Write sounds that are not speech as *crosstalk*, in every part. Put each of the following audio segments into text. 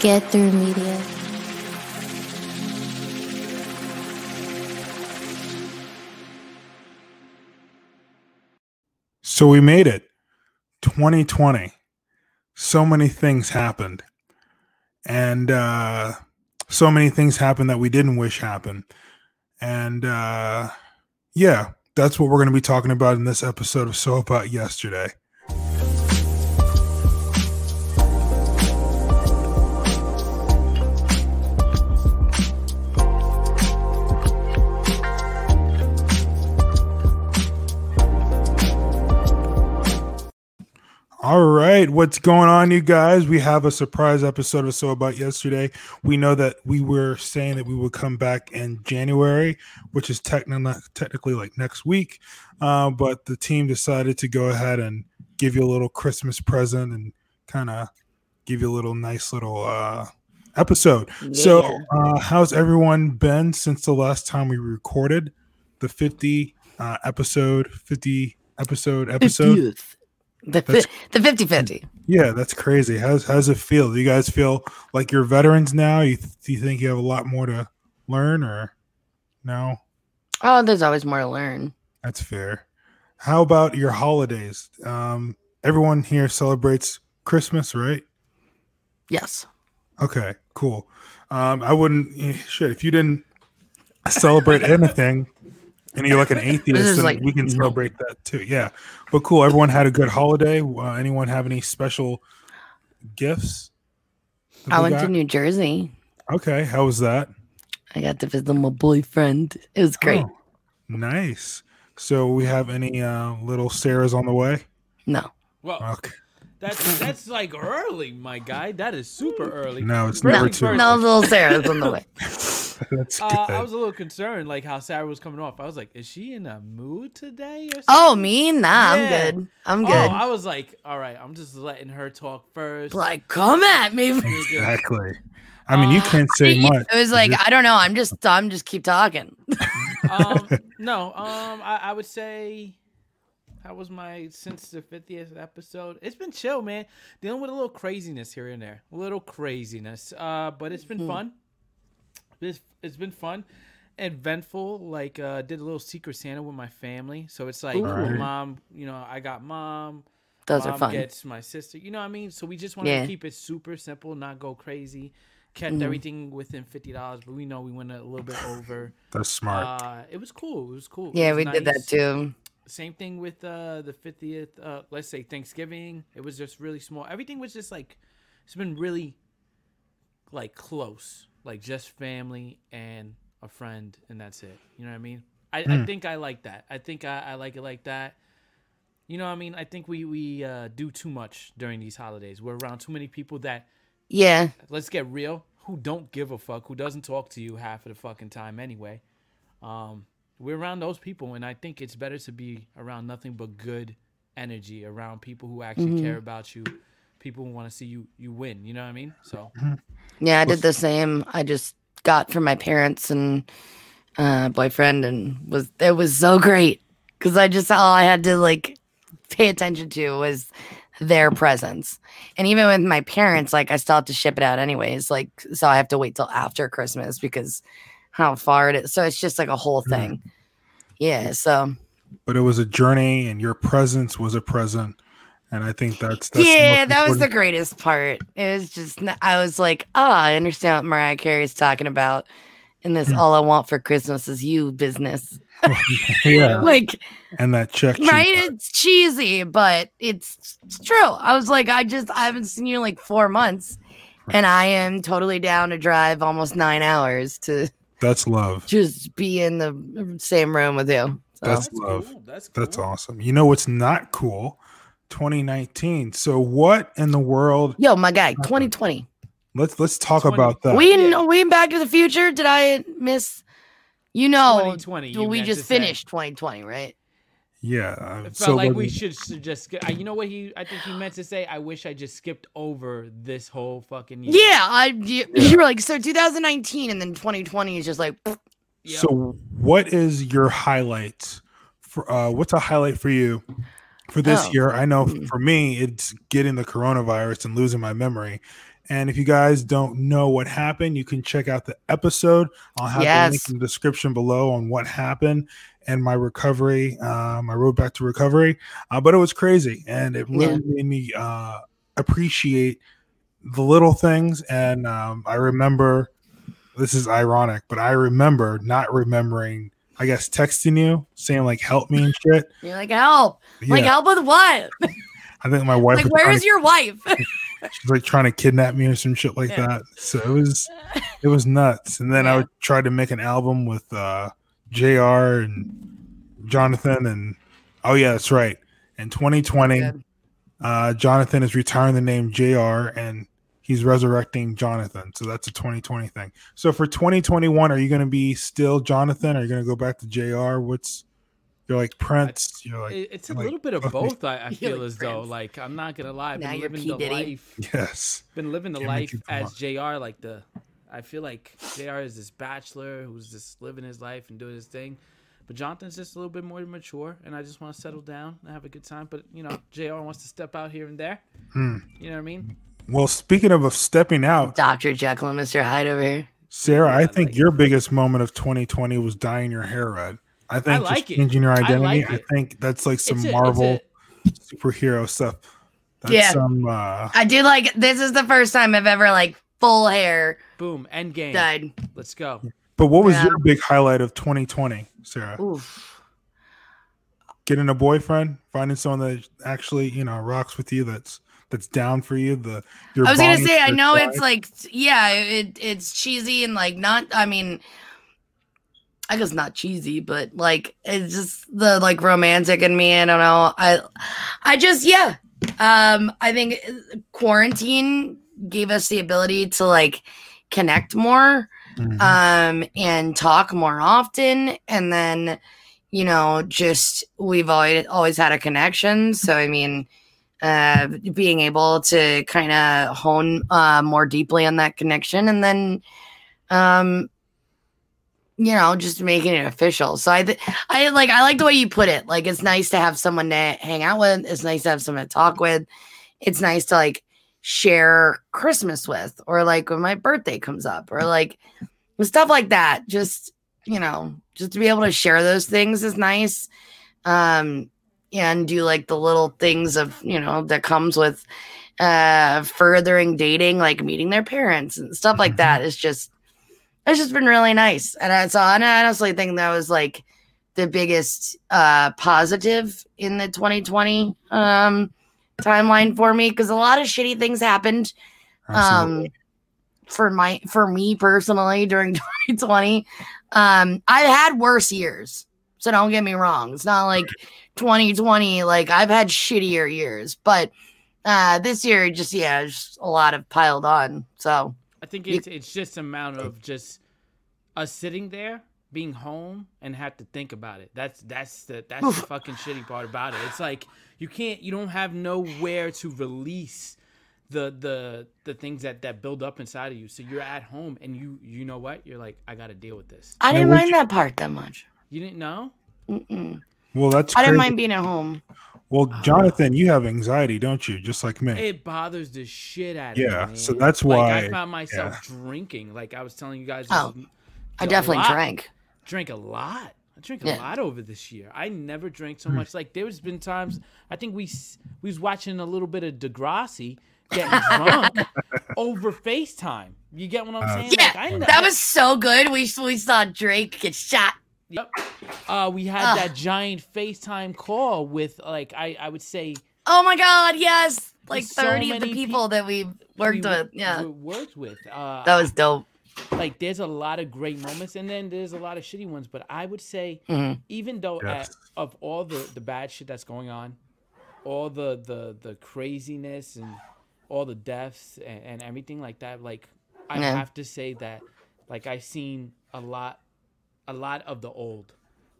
Get through media. So we made it. 2020. So many things happened. And uh so many things happened that we didn't wish happened. And uh yeah, that's what we're going to be talking about in this episode of So About Yesterday. All right, what's going on, you guys? We have a surprise episode of So About Yesterday. We know that we were saying that we would come back in January, which is technically technically like next week, uh, but the team decided to go ahead and give you a little Christmas present and kind of give you a little nice little uh, episode. So, uh, how's everyone been since the last time we recorded the 50 uh, episode, 50 episode episode? 50th. The, That's- fi- the 50 50. Yeah, that's crazy. How's how's it feel? Do you guys feel like you're veterans now? You th- do you think you have a lot more to learn, or no? Oh, there's always more to learn. That's fair. How about your holidays? Um, everyone here celebrates Christmas, right? Yes. Okay, cool. Um, I wouldn't eh, shit if you didn't celebrate anything, and you're like an *laughs* atheist, is then like- we can no. celebrate that too. Yeah, but cool. Everyone had a good holiday. Uh, anyone have any special gifts? I went got? to New Jersey. Okay, how was that? I got to visit my boyfriend. It was great. Oh, nice. So we have any uh, little Sarahs on the way? No. Well, Okay. that's that's like early, my guy. That is super early. No, it's First number things two. first. No little Sarah's on the way. *laughs* *laughs* That's Uh. I was a little concerned, like how Sarah was coming off. I was like, "Is she in a mood today?" Or something? Oh, me? Nah, Yeah. I'm good. I'm Oh, good. I was like, "All right, I'm just letting her talk first. like, come at me. exactly. I mean, you Uh, can't say much. It was like, I don't know. I'm just, I'm just keep talking. um, *laughs* no, um, I, I would say that was my since the 50th episode. It's been chill, man. Dealing with a little craziness here and there, a little craziness. Uh, but it's been Hmm. fun. It's it's been fun, eventful. Like, uh, did a little Secret Santa with my family. So it's like, Ooh. Right. mom, you know, I got mom. Those mom are fun. Gets my sister. You know what I mean? So we just want to keep it super simple, not go crazy. Kept Mhm. everything within fifty dollars, but we know we went a little bit over. *laughs* That's smart. Uh, it was cool. It was cool. Yeah, was we did that too. Same thing with uh, the 50th, uh, let's say Thanksgiving. It was just really small. Everything was just like, it's been really like close, like just family and a friend, and that's it. You know what I mean? I, I Mm. think I like that. I think I, I like it like that. You know what I mean? I think we, we uh, do too much during these holidays. We're around too many people that, Yeah. let's get real, who don't give a fuck, who doesn't talk to you half of the fucking time anyway. Um, we're around those people, and I think it's better to be around nothing but good energy, around people who actually Mhm. care about you, people want to see you you win. You know what I mean? So Yeah, I did the same. I just got from my parents and uh, boyfriend, and was it was so great because I just all I had to like pay attention to was their presence, and even with my parents, like I still have to ship it out anyways. Like so, I have to wait till after Christmas because how far it is. So it's just like a whole Mm. thing. Yeah. So but it was a journey, and your presence was a present. And I think that's, that's the yeah, most that was the greatest part. It was just I was like, oh, I understand what Mariah Carey's talking about. In this, all I want for Christmas is you business. *laughs* yeah, *laughs* Like, and that check. sheet. right? It's cheesy, but it's, it's true. I was like, I just I haven't seen you in like four months, and I am totally down to drive almost nine hours to That's love. just be in the same room with you. So, That's love. cool. That's That's awesome. You know what's not cool? 2019. So what in the world? yo, my guy, 2020. Let's let's talk 20. about that. We in Yeah. we in Back to the Future? Did I miss? You know, 2020. well, you we just to say. finished 2020, right? yeah. It felt so like what- we should just. sk- uh, You know what he? I think he meant to say. I wish I just skipped over this whole fucking year. Yeah, I you, *laughs* you were like so 2019 and then 2020 is just like Yep. So what is your highlight? For uh, what's a highlight for you for this Oh. year. I know Hmm. for me, it's getting the coronavirus and losing my memory. And if you guys don't know what happened, you can check out the episode. I'll have the link in the description below on what happened and my recovery, uh, my road back to recovery. Uh, but it was crazy, and it really Yeah. made me uh, appreciate the little things. And um, I remember this is ironic, but I remember not remembering. I guess texting you saying like help me and shit. *laughs* You're like, help. Like, help with what? *laughs* I think my wife like, where is to- your wife? *laughs* she's like trying to kidnap me or some shit like Yeah. that. So it was it was nuts. And then I Yeah. would try to make an album with uh JR and Jonathan and oh yeah, that's right. In 2020, uh Jonathan is retiring the name JR and he's resurrecting Jonathan. So that's a 2020 thing. So for 2021, are you gonna be still Jonathan? Are you gonna go back to JR? What's you're like Prince, you're like it's a like, little bit of both. I, I *laughs* feel like as though, like I'm not gonna lie, I've Now been you're living P. the Diddy. life. yes. Been living the Can't life as on. Jr. Like the, I feel like Jr. is this bachelor who's just living his life and doing his thing, but Jonathan's just a little bit more mature, and I just want to settle down and have a good time. But you know, Jr. wants to step out here and there. Hmm. You know what I mean? Well, speaking of, of stepping out, Dr. Jekyll and Mr. Hyde over here. Sarah, I think like- your biggest moment of 2020 was dyeing your hair red. I think like just changing your I identity. like I, think that's like some a- Marvel a- superhero stuff. That's Yeah. some uh I do like this is the first time I've ever like full hair boom end game. dyed. Let's go. but what was Yeah. your big highlight of 2020, Sarah? Oof. Getting a boyfriend, finding someone that actually, you know, rocks with you that's that's down for you. The your I was gonna say I know it's like yeah, it it's cheesy and like not I mean I guess not cheesy, but like it's just the like romantic in me. I don't know. I I just yeah. Um I think quarantine gave us the ability to like connect more Mhm. um and talk more often and then you know just we've always always had a connection so i mean uh being able to kind of hone uh more deeply on that connection and then um you know just making it official. So i th- i like i like the way you put it. Like it's nice to have someone to hang out with. It's nice to have someone to talk with. It's nice to like share christmas with or like when my birthday comes up or like with stuff like that. Just you know just to be able to share those things is nice. Um and do like the little things of you know that comes with uh furthering dating like meeting their parents and stuff like that is just it's just been really nice. And i so and i honestly think that was like the biggest uh positive in the 2020 um timeline for me because a lot of shitty things happened Absolutely. um for my for me personally during *laughs* 2020 um i've had worse years so don't get me wrong. It's not like 2020 like i've had shittier years but uh this year just yeah just a lot of piled on so I think You- it's it's just amount of just us sitting there, being home, and have to think about it. That's that's the that's the fucking shitty part about it. It's like you can't, you don't have nowhere to release the the the things that that build up inside of you. So you're at home, and you you know what? You're like, I got to deal with this. i didn't mind that part that much You didn't know? Mm-mm. Well, that's i didn't mind being at home Well, Jonathan, you have anxiety, don't you? Just like me. It bothers the shit out of me. Yeah, me. so man. that's like, why- I found myself yeah. drinking. Like I was telling you guys, Oh, this- i a definitely lot. drank drank a lot. I drank a Yeah. lot over this year. I never drank Hmm. so much. Like there's been times I think we we was watching a little bit of Degrassi getting *laughs* drunk over FaceTime. You get what I'm Uh, saying? yeah Like, I that was so good we we saw drake get shot Yep. Uh, we had Ugh. that giant FaceTime call with like I I would say oh my god yes like so 30 of the many people that we worked we with yeah we worked with. Uh, that was dope like there's a lot of great moments and then there's a lot of shitty ones. But I would say Mhm. even though Yes. at, of all the the bad shit that's going on, all the the the craziness and all the deaths and, and everything like that, like I Yeah. have to say that like I've seen a lot a lot of the old.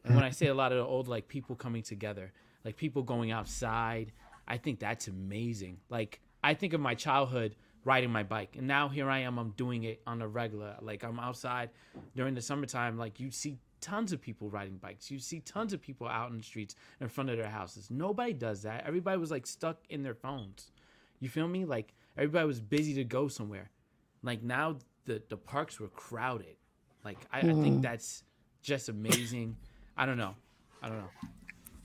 And when I mm-hmm. say a lot of the old, like people coming together, like people going outside, I think that's amazing. Like I think of my childhood riding my bike, and now here I am, I'm doing it on a regular. Like I'm outside during the summertime, like you see tons of people riding bikes. You see tons of people out in the streets in front of their houses. Nobody does that. Everybody was like stuck in their phones. You feel me? Like everybody was busy to go somewhere. Like now the the parks were crowded. Like I, I think mm. that's just amazing. I don't know. I don't know.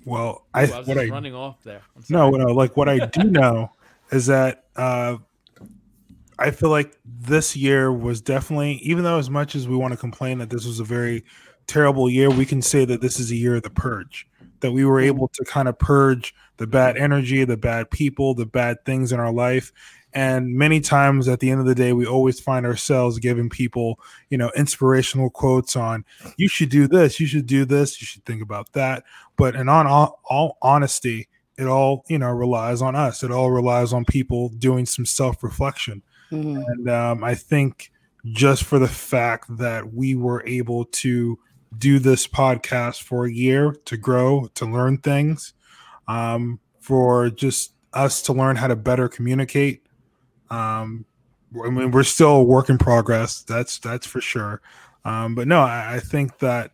Well, Ooh, I, I was what just I running off there. No, no, like what I do *laughs* know is that uh, I feel like this year was definitely, even though as much as we want to complain that this was a very terrible year, we can say that this is a year of the purge. That we were able to kind of purge the bad energy, the bad people, the bad things in our life. And many times at the end of the day, we always find ourselves giving people, you know, inspirational quotes on, you should do this, you should do this, you should think about that. But in on all, all honesty, it all, you know, relies on us. It all relies on people doing some self reflection. Mhm. And um, I think just for the fact that we were able to do this podcast for a year to grow, to learn things, um, for just us to learn how to better communicate. Um, I mean, we're still a work in progress. That's that's for sure. Um, but no, I, I think that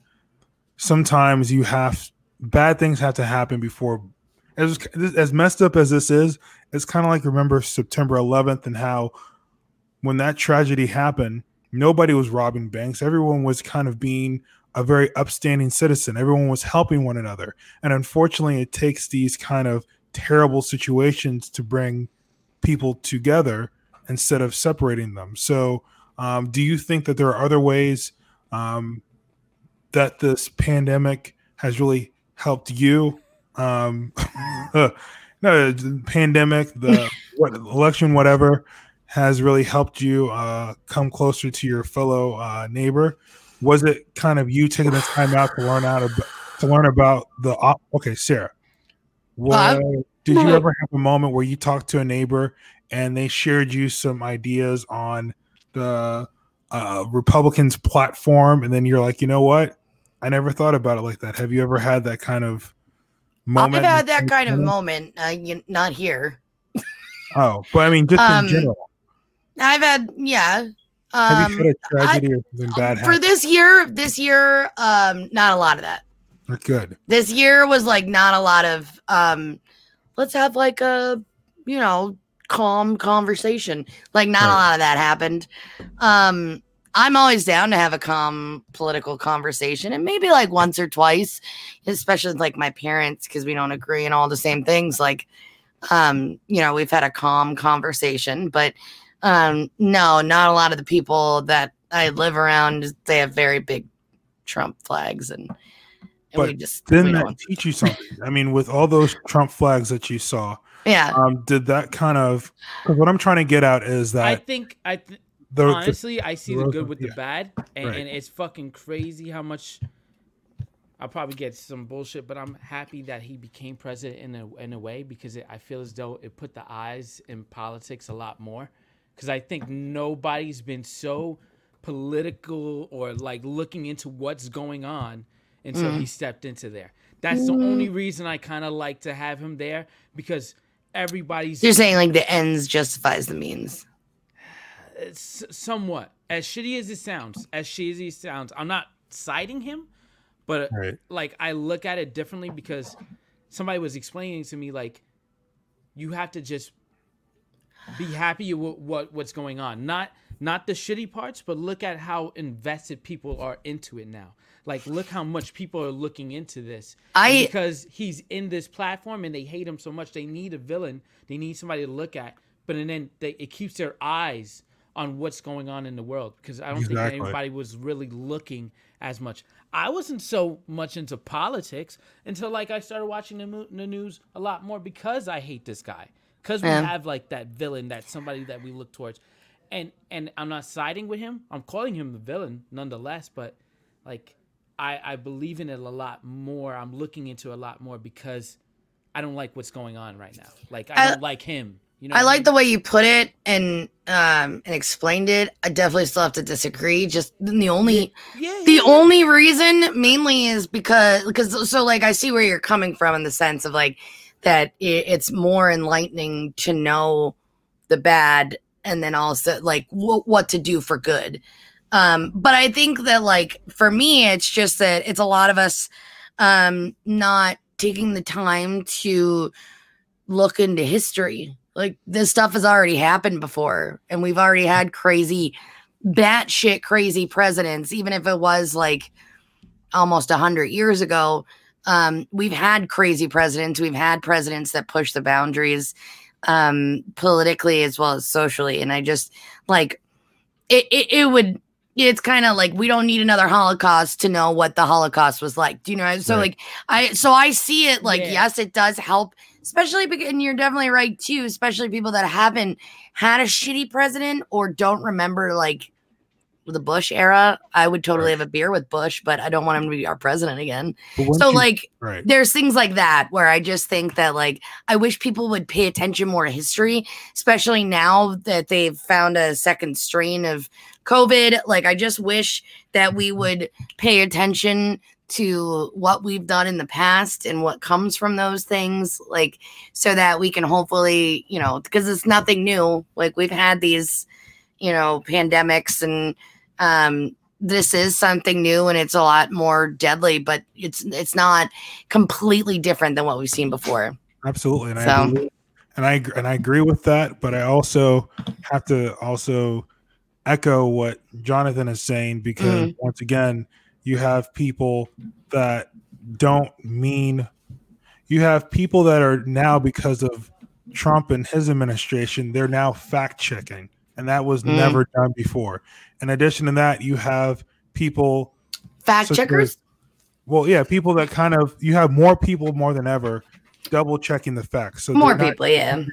sometimes you have bad things have to happen before. As as messed up as this is, it's kind of like remember September 11th and how when that tragedy happened, nobody was robbing banks. Everyone was kind of being a very upstanding citizen. Everyone was helping one another. And unfortunately, it takes these kind of terrible situations to bring people together instead of separating them. So, um, do you think that there are other ways um, that this pandemic has really helped you? Um, *laughs* no, the pandemic, the *laughs* what, election, whatever, has really helped you uh, come closer to your fellow uh, neighbor. Was it kind of you taking the time out to learn out about, to learn about the? op- Okay, Sarah. What, did you ever have a moment where you talked to a neighbor and they shared you some ideas on the uh, Republicans' platform, and then you're like, you know what? I never thought about it like that. Have you ever had that kind of moment? I've had that kind of moment. Uh, you, not here. Oh, but I mean, just Um, in general. I've had, yeah. Have you Um, had a tragedy or something bad for happen? this year, this year, um, not a lot of that. Good. This year was like not a lot of um let's have like a you know calm conversation. Like not a lot of that happened. Um I'm always down to have a calm political conversation and maybe like once or twice, especially with, like my parents because we don't agree on all the same things like um you know, we've had a calm conversation, but um no, not a lot of the people that I live around they have very big Trump flags and But just we Didn't don't- that teach you something? I mean, with all those Trump flags that you saw, yeah. um, did that kind of? Because what I'm trying to get at is that I think I th- the, the honestly I see the growth good with yeah. the bad, and, Right. and it's fucking crazy how much. I'll probably get some bullshit, but I'm happy that he became president in a in a way because it, I feel as though it put the eyes in politics a lot more. Because I think nobody's been so political or like looking into what's going on until he mm. stepped into there. That's the only mm. reason I kind of like to have him there because everybody's You're saying like the ends justifies the means. s- somewhat as shitty as it sounds as shitty as it sounds i'm not citing him but Right. like i look at it differently because somebody was explaining to me like you have to just be happy with what what's going on not not the shitty parts but look at how invested people are into it now like look how much people are looking into this. And I- because he's in this platform and they hate him so much they need a villain. They need somebody to look at. But and then they, it keeps their eyes on what's going on in the world. Because i don't think anybody was really looking as much. I wasn't so much into politics until like i started watching the, the news a lot more because i hate this guy. Because we Yeah. have like that villain that somebody that we look towards. And and i'm not siding with him. I'm calling him the villain nonetheless but like i i believe in it a lot more i'm looking into it a lot more because i don't like what's going on right now like i, I- don't like him you know I what like mean? the way you put it and um and explained it. I definitely still have to disagree. Just the only yeah, the yeah, yeah. only reason mainly is because because so like I see where you're coming from in the sense of like that i- it's more enlightening to know the bad and then also like w- what to do for good. Um, but I think that like for me, it's just that it's a lot of us um not taking the time to look into history. Like this stuff has already happened before, and we've already had crazy, batshit crazy presidents, even if it was like almost a hundred years ago. Um, we've had crazy presidents. We've had presidents that push the boundaries um, politically as well as socially. And I just like it, it, it would it's kind of like we don't need another holocaust to know what the holocaust was like do you know so Right. like i so i see it like Yeah. yes it does help especially because and you're definitely right too especially people that haven't had a shitty president or don't remember like the bush era i would totally Right. have a beer with bush but i don't want him to be our president again so you- like right. there's things like that where I just think that like I wish people would pay attention more to history, especially now that they've found a second strain of COVID. Like I just wish that we would pay attention to what we've done in the past and what comes from those things, like so that we can hopefully, you know, because it's nothing new. Like we've had these, you know, pandemics and um this is something new and it's a lot more deadly, but it's it's not completely different than what we've seen before. Absolutely, and I So- believe, and I and I agree with that. But I also have to also echo what Jonathan is saying because once again, you have people that don't mean. You have people that are now because of Trump and his administration, they're now fact checking, and that was Mm. never done before. In addition to that, you have people fact checkers. as- well, yeah, people that kind of you have more people more than ever double checking the facts. So More people, yeah.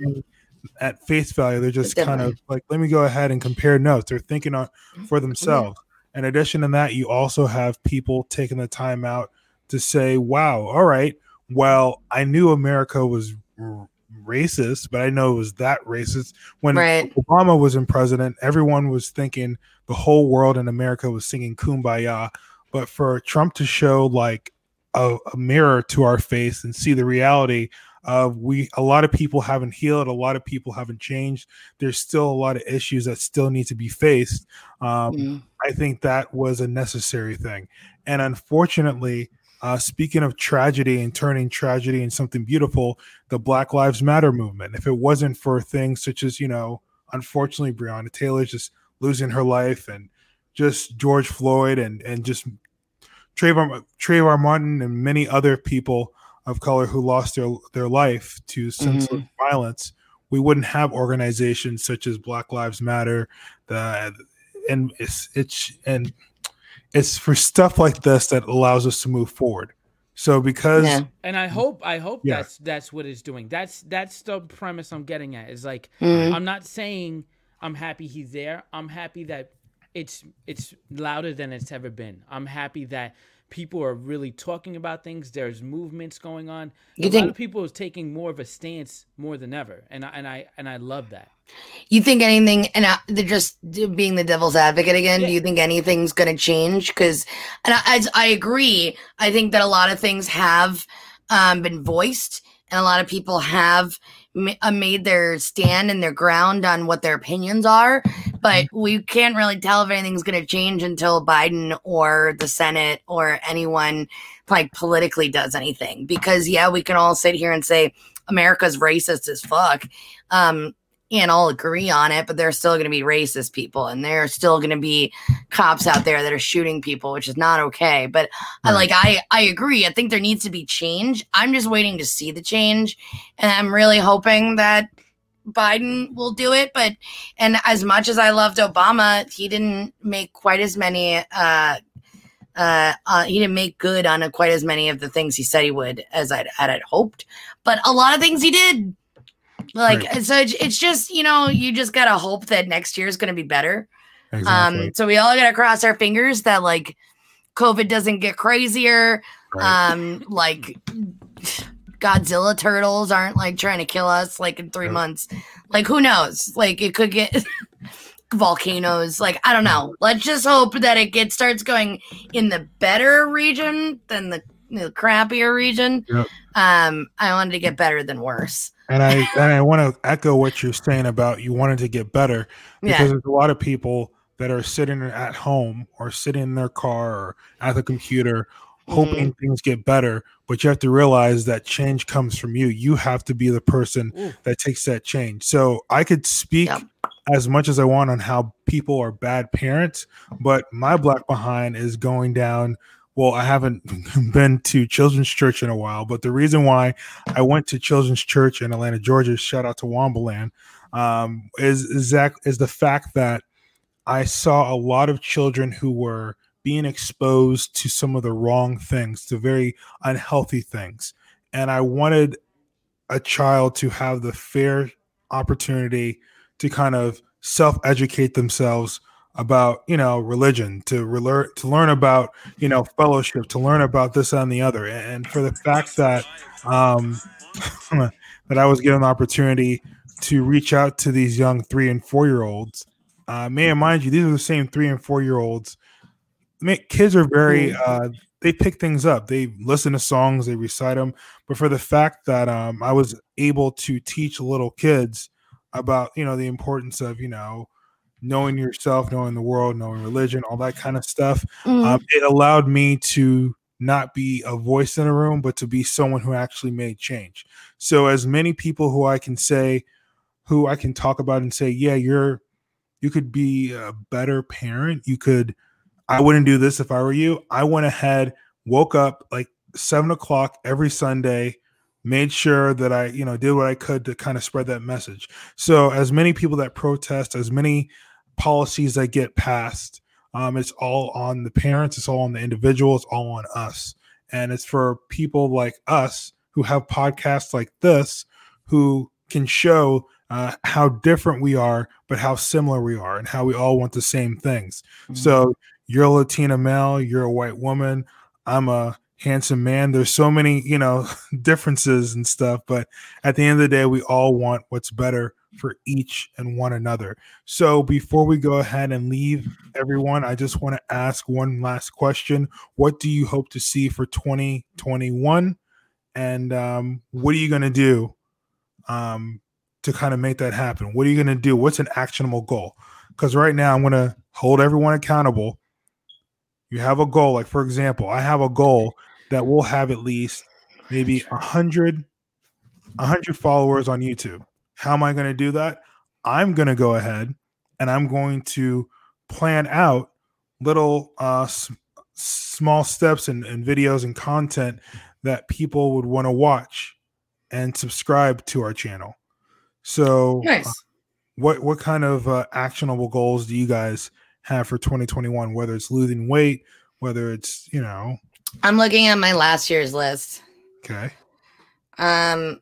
At face value, they're just kind of like, let me go ahead and compare notes. They're thinking on Mm-hmm. for themselves. In addition to that, you also have people taking the time out to say, "Wow, all right, well, I knew America was r- racist, but I know it was that racist." When Right. Obama was in president, everyone was thinking the whole world in America was singing "Kumbaya," but for Trump to show like a, a mirror to our face and see the reality of we a lot of people haven't healed, a lot of people haven't changed. There's still a lot of issues that still need to be faced. Um. I think that was a necessary thing. And unfortunately, uh, speaking of tragedy and turning tragedy into something beautiful, the Black Lives Matter movement, if it wasn't for things such as, you know, unfortunately, Breonna Taylor just losing her life and just George Floyd and, and just Trayvon, Trayvon Martin and many other people of color who lost their, their life to senseless violence, we wouldn't have organizations such as Black Lives Matter, the and it's it's and it's for stuff like this that allows us to move forward. So because Yeah. And I hope I hope Yeah. that's that's what it's doing. That's that's the premise I'm getting at. Is like Mhm. I'm not saying I'm happy he's there. I'm happy that it's it's louder than it's ever been. I'm happy that people are really talking about things. There's movements going on. You a think- lot of people is taking more of a stance more than ever, and I, and I and I love that. You think anything, and I, just being the devil's advocate again, Yeah. do you think anything's going to change? Because, and I, I, I agree, I think that a lot of things have um, been voiced, and a lot of people have uh, made their stand and their ground on what their opinions are. But we can't really tell if anything's going to change until Biden or the Senate or anyone like politically does anything. Because, yeah, we can all sit here and say America's racist as fuck. Um, and all agree on it, but there's still going to be racist people, and there are still going to be cops out there that are shooting people, which is not okay. But I like I I agree. I think there needs to be change. I'm just waiting to see the change, and I'm really hoping that Biden will do it. But and as much as I loved Obama, he didn't make quite as many. Uh, uh, uh, he didn't make good on quite as many of the things he said he would as I'd hoped, but a lot of things he did. Like Right. so, it's, it's just you know you just gotta hope that next year is gonna be better. exactly. Um, so we all gotta cross our fingers that like COVID doesn't get crazier. right. Um, like Godzilla turtles aren't like trying to kill us like in three months. Like who knows? Like it could get *laughs* volcanoes. Like I don't know. Let's just hope that it gets starts going in the better region than the, the crappier region. Yep. Um, I wanted to get better than worse. and I *laughs* and I want to echo what you're saying about you wanted to get better because Yeah. there's a lot of people that are sitting at home or sitting in their car or at the computer hoping things get better but you have to realize that change comes from you you have to be the person Ooh. that takes that change so i could speak Yep. as much as i want on how people are bad parents but my black behind is going down well i haven't *laughs* been to children's church in a while but the reason why i went to children's church in atlanta georgia shout out to wombaland um, is is that is the fact that I saw a lot of children who were being exposed to some of the wrong things, to very unhealthy things. And I wanted a child to have the fair opportunity to kind of self-educate themselves about, you know, religion, to relearn to learn about, you know, fellowship, to learn about this and the other. And for the fact that um *laughs* that I was given the opportunity to reach out to these young three and four year olds uh, may I mind you, these are the same three and four year olds. Man, kids are very uh, they pick things up. They listen to songs, they recite them. But for the fact that um, I was able to teach little kids about you know the importance of you know knowing yourself, knowing the world, knowing religion, all that kind of stuff, Mhm. um, it allowed me to not be a voice in a room, but to be someone who actually made change. So as many people who I can say, who I can talk about and say, yeah, you're you could be a better parent. You could, I wouldn't do this if I were you. I went ahead, woke up like seven o'clock every Sunday, made sure that I, you know, did what I could to kind of spread that message. So, as many people that protest, as many policies that get passed, um, it's all on the parents, it's all on the individual, it's all on us. And it's for people like us who have podcasts like this who can show uh, how different we are, but how similar we are, and how we all want the same things. So you're a Latina male, you're a white woman, I'm a handsome man. There's so many, you know, *laughs* differences and stuff, but at the end of the day, we all want what's better for each and one another. So before we go ahead and leave everyone, I just want to ask one last question. What do you hope to see for 2021? And um, what are you going to do um, to kind of make that happen? What are you going to do? What's an actionable goal? Because right now, I'm going to hold everyone accountable. You have a goal, like for example, I have a goal that will have at least maybe a hundred, a hundred followers on YouTube. How am I going to do that? I'm going to go ahead and I'm going to plan out little uh, s- small steps and, and videos and content that people would want to watch and subscribe to our channel. So, Nice. uh, what what kind of uh, actionable goals do you guys have for 2021? Whether it's losing weight, whether it's you know, I'm looking at my last year's list. okay, Um,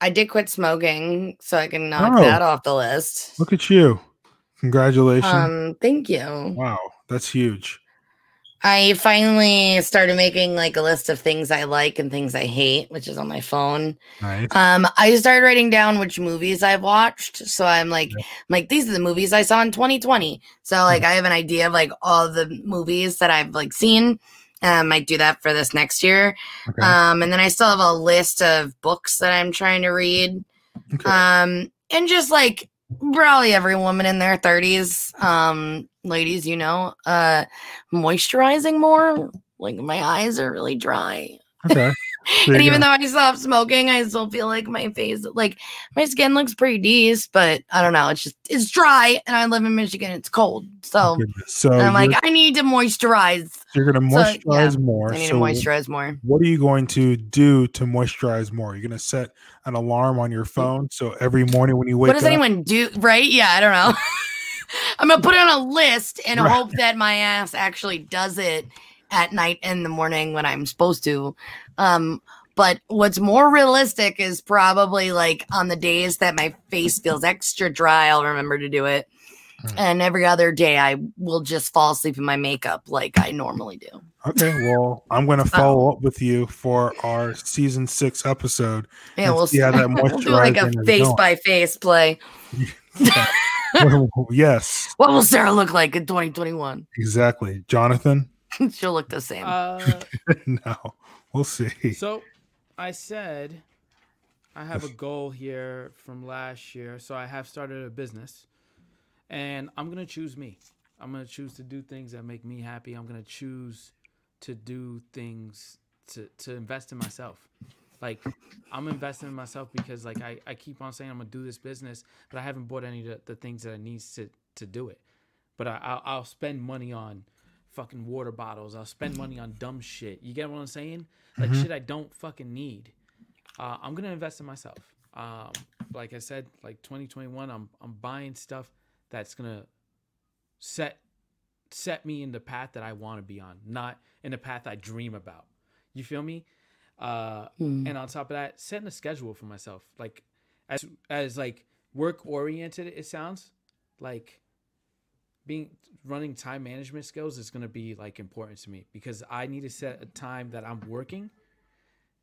I did quit smoking, so I can knock Oh. that off the list. look at you, congratulations! Um, thank you. wow, that's huge. I finally started making like a list of things I like and things I hate, which is on my phone. Nice. Um, I started writing down which movies I've watched. So I'm like, Yeah. I'm like these are the movies I saw in 2020. So like I have an idea of like all the movies that I've like seen. And I might do that for this next year. Okay. Um, and then I still have a list of books that I'm trying to read. okay. Um, and just like probably every woman in their 30s, um, ladies, you know, uh, moisturizing more. Like my eyes are really dry. okay. *laughs* And even go. though I stopped smoking, I still feel like my face, like my skin looks pretty decent, but I don't know. It's just, it's dry and I live in Michigan. It's cold. So oh, so I'm like, I need to moisturize. you're gonna so, yeah, moisturize more. I need So to moisturize more. what are you going to do to moisturize more? You're gonna set an alarm on your mm. phone so every morning when you wake up. What does up, anyone do? Right? Yeah, I don't know. *laughs* I'm gonna put it on a list and Right. hope that my ass actually does it at night and the morning when I'm supposed to. Um, but what's more realistic is probably like on the days that my face feels extra dry, I'll remember to do it. Hmm. And every other day, I will just fall asleep in my makeup like I normally do. Okay, well, I'm going to follow up with you for our season six episode. Yeah, we'll see how that *laughs* we'll do like a face going. by face play. *laughs* yes, *laughs* What will Sarah look like in 2021? exactly. Jonathan? *laughs* She'll look the same. Uh, *laughs* no, we'll see. so I said I have a goal here from last year. So I have started a business and I'm going to choose me. I'm gonna choose to do things that make me happy. I'm gonna choose to do things to to invest in myself. Like I'm investing in myself because like I, I keep on saying I'm gonna do this business, but I haven't bought any of the, the things that I need to to do it. But I, I'll, I'll spend money on fucking water bottles. I'll spend money on dumb shit. You get what I'm saying? Like shit I don't fucking need. Uh, I'm gonna invest in myself. Um, like I said, like 2021, I'm I'm buying stuff that's gonna set set me in the path that I want to be on, not in the path I dream about. You feel me? Uh, and on top of that, setting a schedule for myself, like as as like work oriented. It sounds like being running time management skills is going to be like important to me because I need to set a time that I'm working.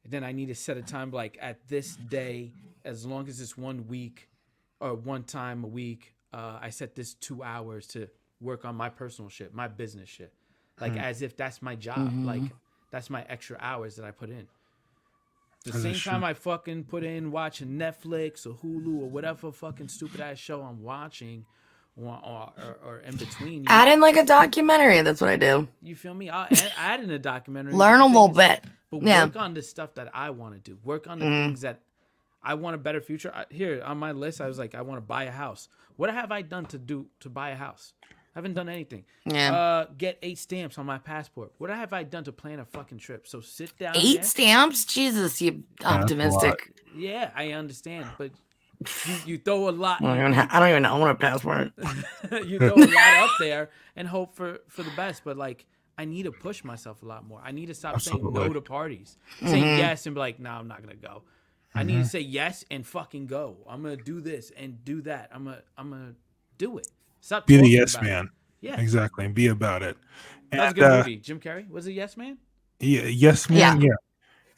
And Then I need to set a time like at this day, as long as it's one week or one time a week, uh, I set this two hours to work on my personal shit, my business shit, like as if that's my job, like that's my extra hours that I put in. The As it same should. time I fucking put in watching Netflix or Hulu or whatever fucking stupid ass show I'm watching, or, or, or, or in between. You, Add in like a documentary. That's what I do. you feel me? I'll add, add in a documentary. Learn a The little bit. but Yeah. work on the stuff that I want to do. Work on the Mm-hmm. things that I want a better future. I, here on my list, I was like, I want to buy a house. What have I done to do to buy a house? I haven't done anything. Yeah. Uh, get eight stamps on my passport. What have I done to plan a fucking trip? So sit down. Eight there. stamps? Jesus, you optimistic. Yeah, I understand, but you, you throw a lot. I don't, even ha- I don't even own a passport. *laughs* you throw a lot up there and hope for for the best. But like, I need to push myself a lot more. I need to stop saying no to parties, say yes and be like, no, I'm not gonna go. I need to say yes and fucking go. I'm gonna do this and do that. I'm gonna I'm gonna do it. Stop. Be the yes about it. man. Yeah, Exactly. And be about it. that was a good uh, movie. Jim Carrey was a yes man. Yeah, yes, man. Yeah.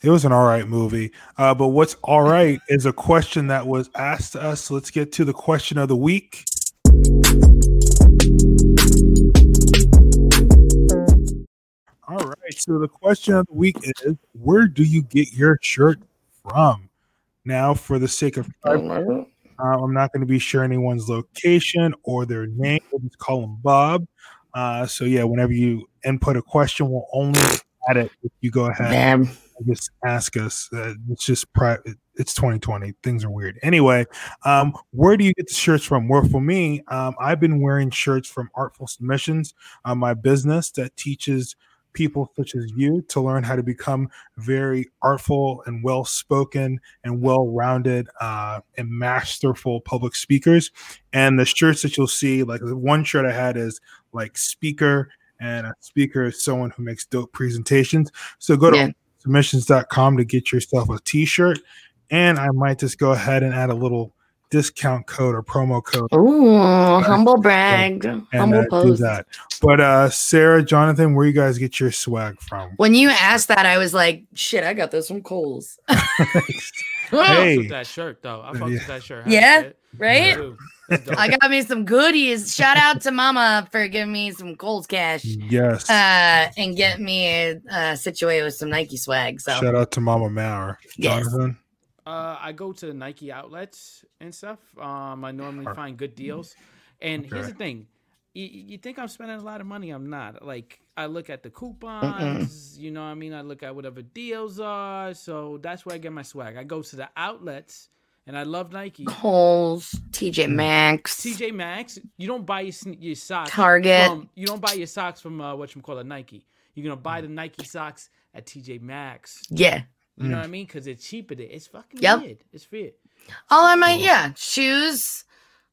It was an all right movie. Uh, but what's all right is a question that was asked to us. So Let's get to the question of the week. All right. So the question of the week is where do you get your shirt from? Now, for the sake of time, uh, I'm not going to be sure anyone's location or their name. We'll just call them Bob. Uh, so yeah, whenever you input a question, we'll only add it if you go ahead Damn. just ask us. Uh, it's just private. It's 2020. Things are weird. Anyway, um, where do you get the shirts from? Well, for me, um, I've been wearing shirts from Artful Submissions, uh, my business that teaches people such as you to learn how to become very artful and well spoken and well rounded uh, and masterful public speakers. And the shirts that you'll see, like the one shirt I had is like speaker, and a speaker is someone who makes dope presentations. So go to Yeah. submissions.com to get yourself a t-shirt. And I might just go ahead and add a little discount code or promo code Ooh, humble brag. and humble uh, do post. that. But uh Sarah, Jonathan, where you guys get your swag from? When you asked that, I was like, shit, I got this from Kohl's. *laughs* Hey. With that shirt though, I fucked Yeah. with that shirt. Yeah, Shit. Right? Dude, that's dope. I got me some goodies. Shout out to Mama for giving me some Kohl's cash Yes. uh, and get me uh, situated with some Nike swag. So Shout out to Mama Maurer. Yes. Jonathan. Uh, I go to Nike outlets and stuff. Um, I normally Sure. find good deals. And here's the thing: you, you think I'm spending a lot of money? I'm not. Like I look at the coupons. You know, what I mean, I look at whatever deals are. So that's where I get my swag. I go to the outlets, and I love Nike. Kohl's, TJ Maxx, TJ Maxx. You don't buy your, your socks Target. From, you don't buy your socks from uh, what you call a Nike. You're gonna buy the Nike socks at TJ Maxx. Yeah. You know what I mean? Because it's cheaper. there. It's fucking Yep. weird. It's weird. All I might, yeah, shoes,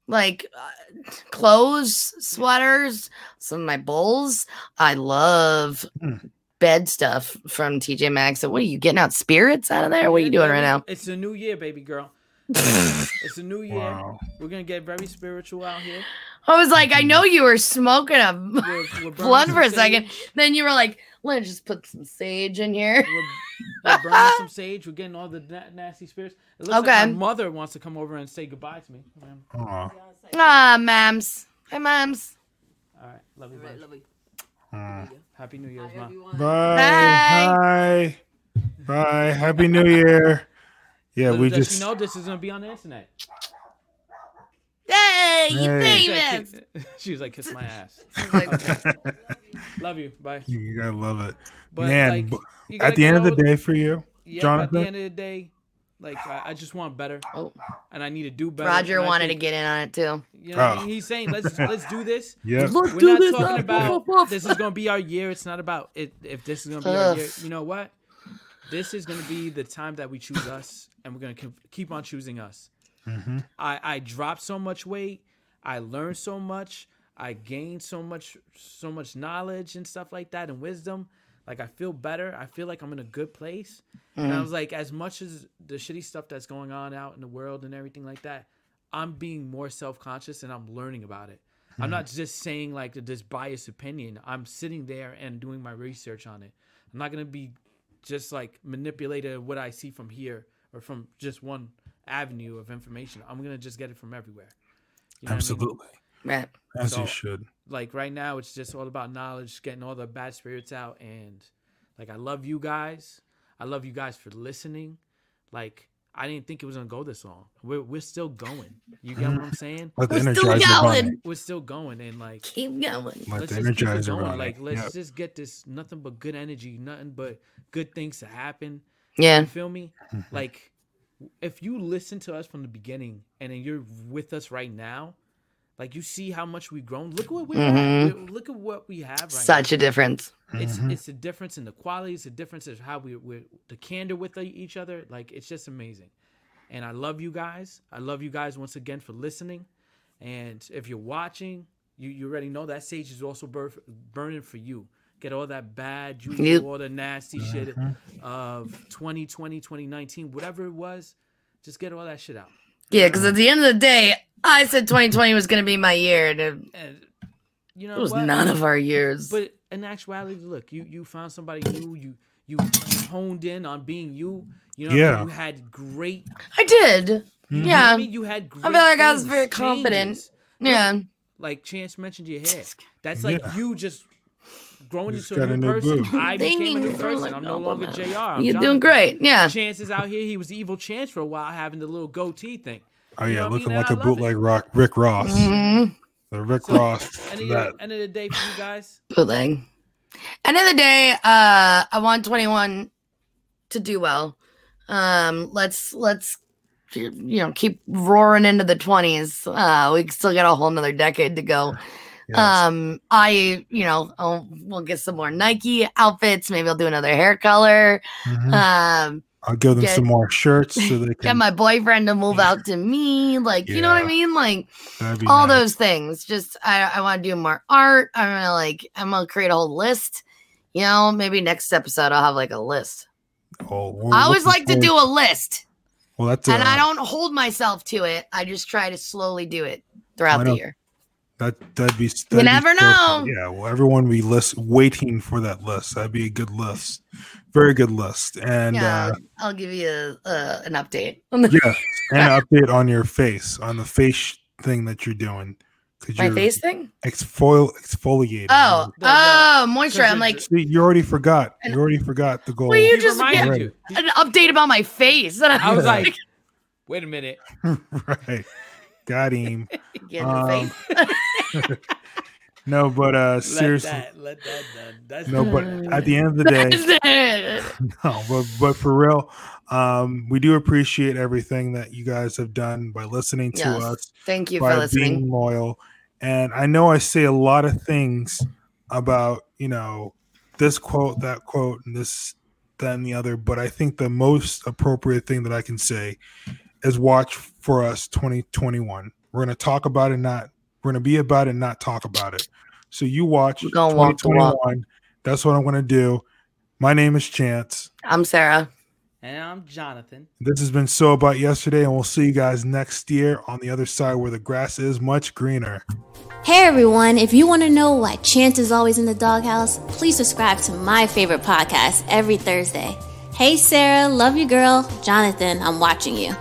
like uh, clothes, sweaters, some of my bowls. I love Mm. bed stuff from TJ Maxx. So what are you getting out spirits out of there? What are you doing right now? It's a new year, baby girl. *laughs* it's a new year. Wow. We're gonna get very spiritual out here. I was like, I know you were smoking a *laughs* We're, we're blunt for a second. Then you were like, let's just put some sage in here. We're, we're burning some *laughs* sage. We're getting all the na- nasty spirits. It looks Okay. like my mother wants to come over and say goodbye to me. Ah, mams. Hi, mams. all right, love you, bud. Love you. Happy New Year's, Hi, mom. Bye. Bye. Bye. Bye. Happy New Year. Yeah, Little we does just she know this is gonna be on the internet. Hey, you Hey. She famous. *laughs* She was like, "Kiss my ass." Like, Love you. *laughs* Bye. you gotta love it, But man. like, at the end of the day, for you, yeah, at the end of the day, like I, I just want better, oh, and I need to do better. Roger and I wanted to get in on it too. You know, what I Oh. mean? Ah. he's saying let's *laughs* let's do this. yeah, Let's We're do not this. talking about woof, woof. this is gonna be our year. It's not about it. If this is gonna be our year, you know what? This is gonna be the time that we choose us, and we're gonna keep- keep on choosing us. Mhm. I I dropped so much weight. I learned so much. I gained so much so much knowledge and stuff like that and wisdom. Like I feel better. I feel like I'm in a good place. And I was like, as much as the shitty stuff that's going on out in the world and everything like that, I'm being more self conscious and I'm learning about it. I'm not just saying like this biased opinion. I'm sitting there and doing my research on it. I'm not gonna be just like manipulated what I see from here or from just one avenue of information. I'm gonna just get it from everywhere. You know what I mean? absolutely, Right. as So- you should. like right now it's just all about knowledge getting all the bad spirits out and like i love you guys i love you guys for listening like i didn't think it was gonna go this long we're, we're still going you get what i'm saying Let We're still going. run. we're still going and like Keep going. Let let's the just keep it energizer going run. like let's Yep. just get this nothing but good energy nothing but good things to happen Yeah. you feel me? like, if you listen to us from the beginning and then you're with us right now, like you see how much we've grown. Look at what we have. Mm-hmm. Look at what we have right Such a difference. Now. It's Mm-hmm. it's a difference in the quality. It's a difference in how we we the candor with each other. Like it's just amazing. And I love you guys. I love you guys once again for listening. And if you're watching, you, you already know that sage is also bur- burning for you. Get all that bad juju, Yep. all the nasty shit Mm-hmm. of 2020, 2019, whatever it was. Just get all that shit out. Yeah, because at the end of the day, I said 2020 was going to be my year, and it, And you know it was what? none of our years. But in actuality, look, you you found somebody new. You you honed in on being you. You know, Yeah. you had great. I did. Mm-hmm. Yeah. I mean, you had. Great I feel like I was things, very confident. changes. Yeah. Like Chance mentioned your hair. That's like Yeah. you just growing Just into a got new, a new person. boo. I became a you new for person. letting I'm me no know longer that. Jr. I'm You're Jonathan. doing great. Yeah. Chance is out here. He was evil Chance for a while, having the little goatee thing. Oh You yeah, know what I looking mean? like And a I bootleg rock Rick Ross. Mhm. The Rick So, Ross. *laughs* End of, That the, end of the day for you guys. Bootleg. End of the day, uh, I want 21 to do well. Um, let's let's you know keep roaring into the 20s. Uh, we still got a whole nother decade to go. yes. Um, I you know I'll, we'll get some more Nike outfits. Maybe I'll do another hair color. Mhm. Um, I'll give them get- some more shirts so they *laughs* can get my boyfriend to move out to me. Like you know what I mean? Like all nice. those things. Just I I want to do more art. I'm gonna like I'm gonna create a whole list. You know, maybe next episode I'll have like a list. Oh, I always like to do a list, Well, that's and uh, I don't hold myself to it. I just try to slowly do it throughout the year. That that'd be. that'd be never so know. Yeah, well, everyone be list waiting for that list. That'd be a good list, very good list, and yeah, uh, I'll give you a, uh, an update. On the yeah, and an update on your face on the face thing that you're doing because My you're face thing. exfol exfoliating. Oh, The- the- oh, moisture. I'm like, See, you already forgot. And- You already forgot the goal. Well, you just reminded get- you. an update about my face. And *laughs* I was like, wait a minute. *laughs* right, got him. *laughs* Get in the um, face. *laughs* No, but uh, Let seriously, that, let that. That's no, but at the end of the day, *laughs* no, but but for real, um, we do appreciate everything that you guys have done by listening to Yes. us, Thank you by for listening. being loyal. And I know I say a lot of things about you know this quote, that quote, and this, that, and the other, but I think the most appropriate thing that I can say is watch for us 2021. We're gonna talk about it, not we're gonna be about it, and not talk about it. So you watch We're gonna walk the walk. 2021. That's what I'm gonna do. My name is Chance. I'm Sarah. and I'm Jonathan. This has been so about yesterday, and we'll see you guys next year on the other side where the grass is much greener. Hey everyone, if you want to know why Chance is always in the doghouse, please subscribe to my favorite podcast every Thursday. Hey Sarah, love you girl. Jonathan, I'm watching you.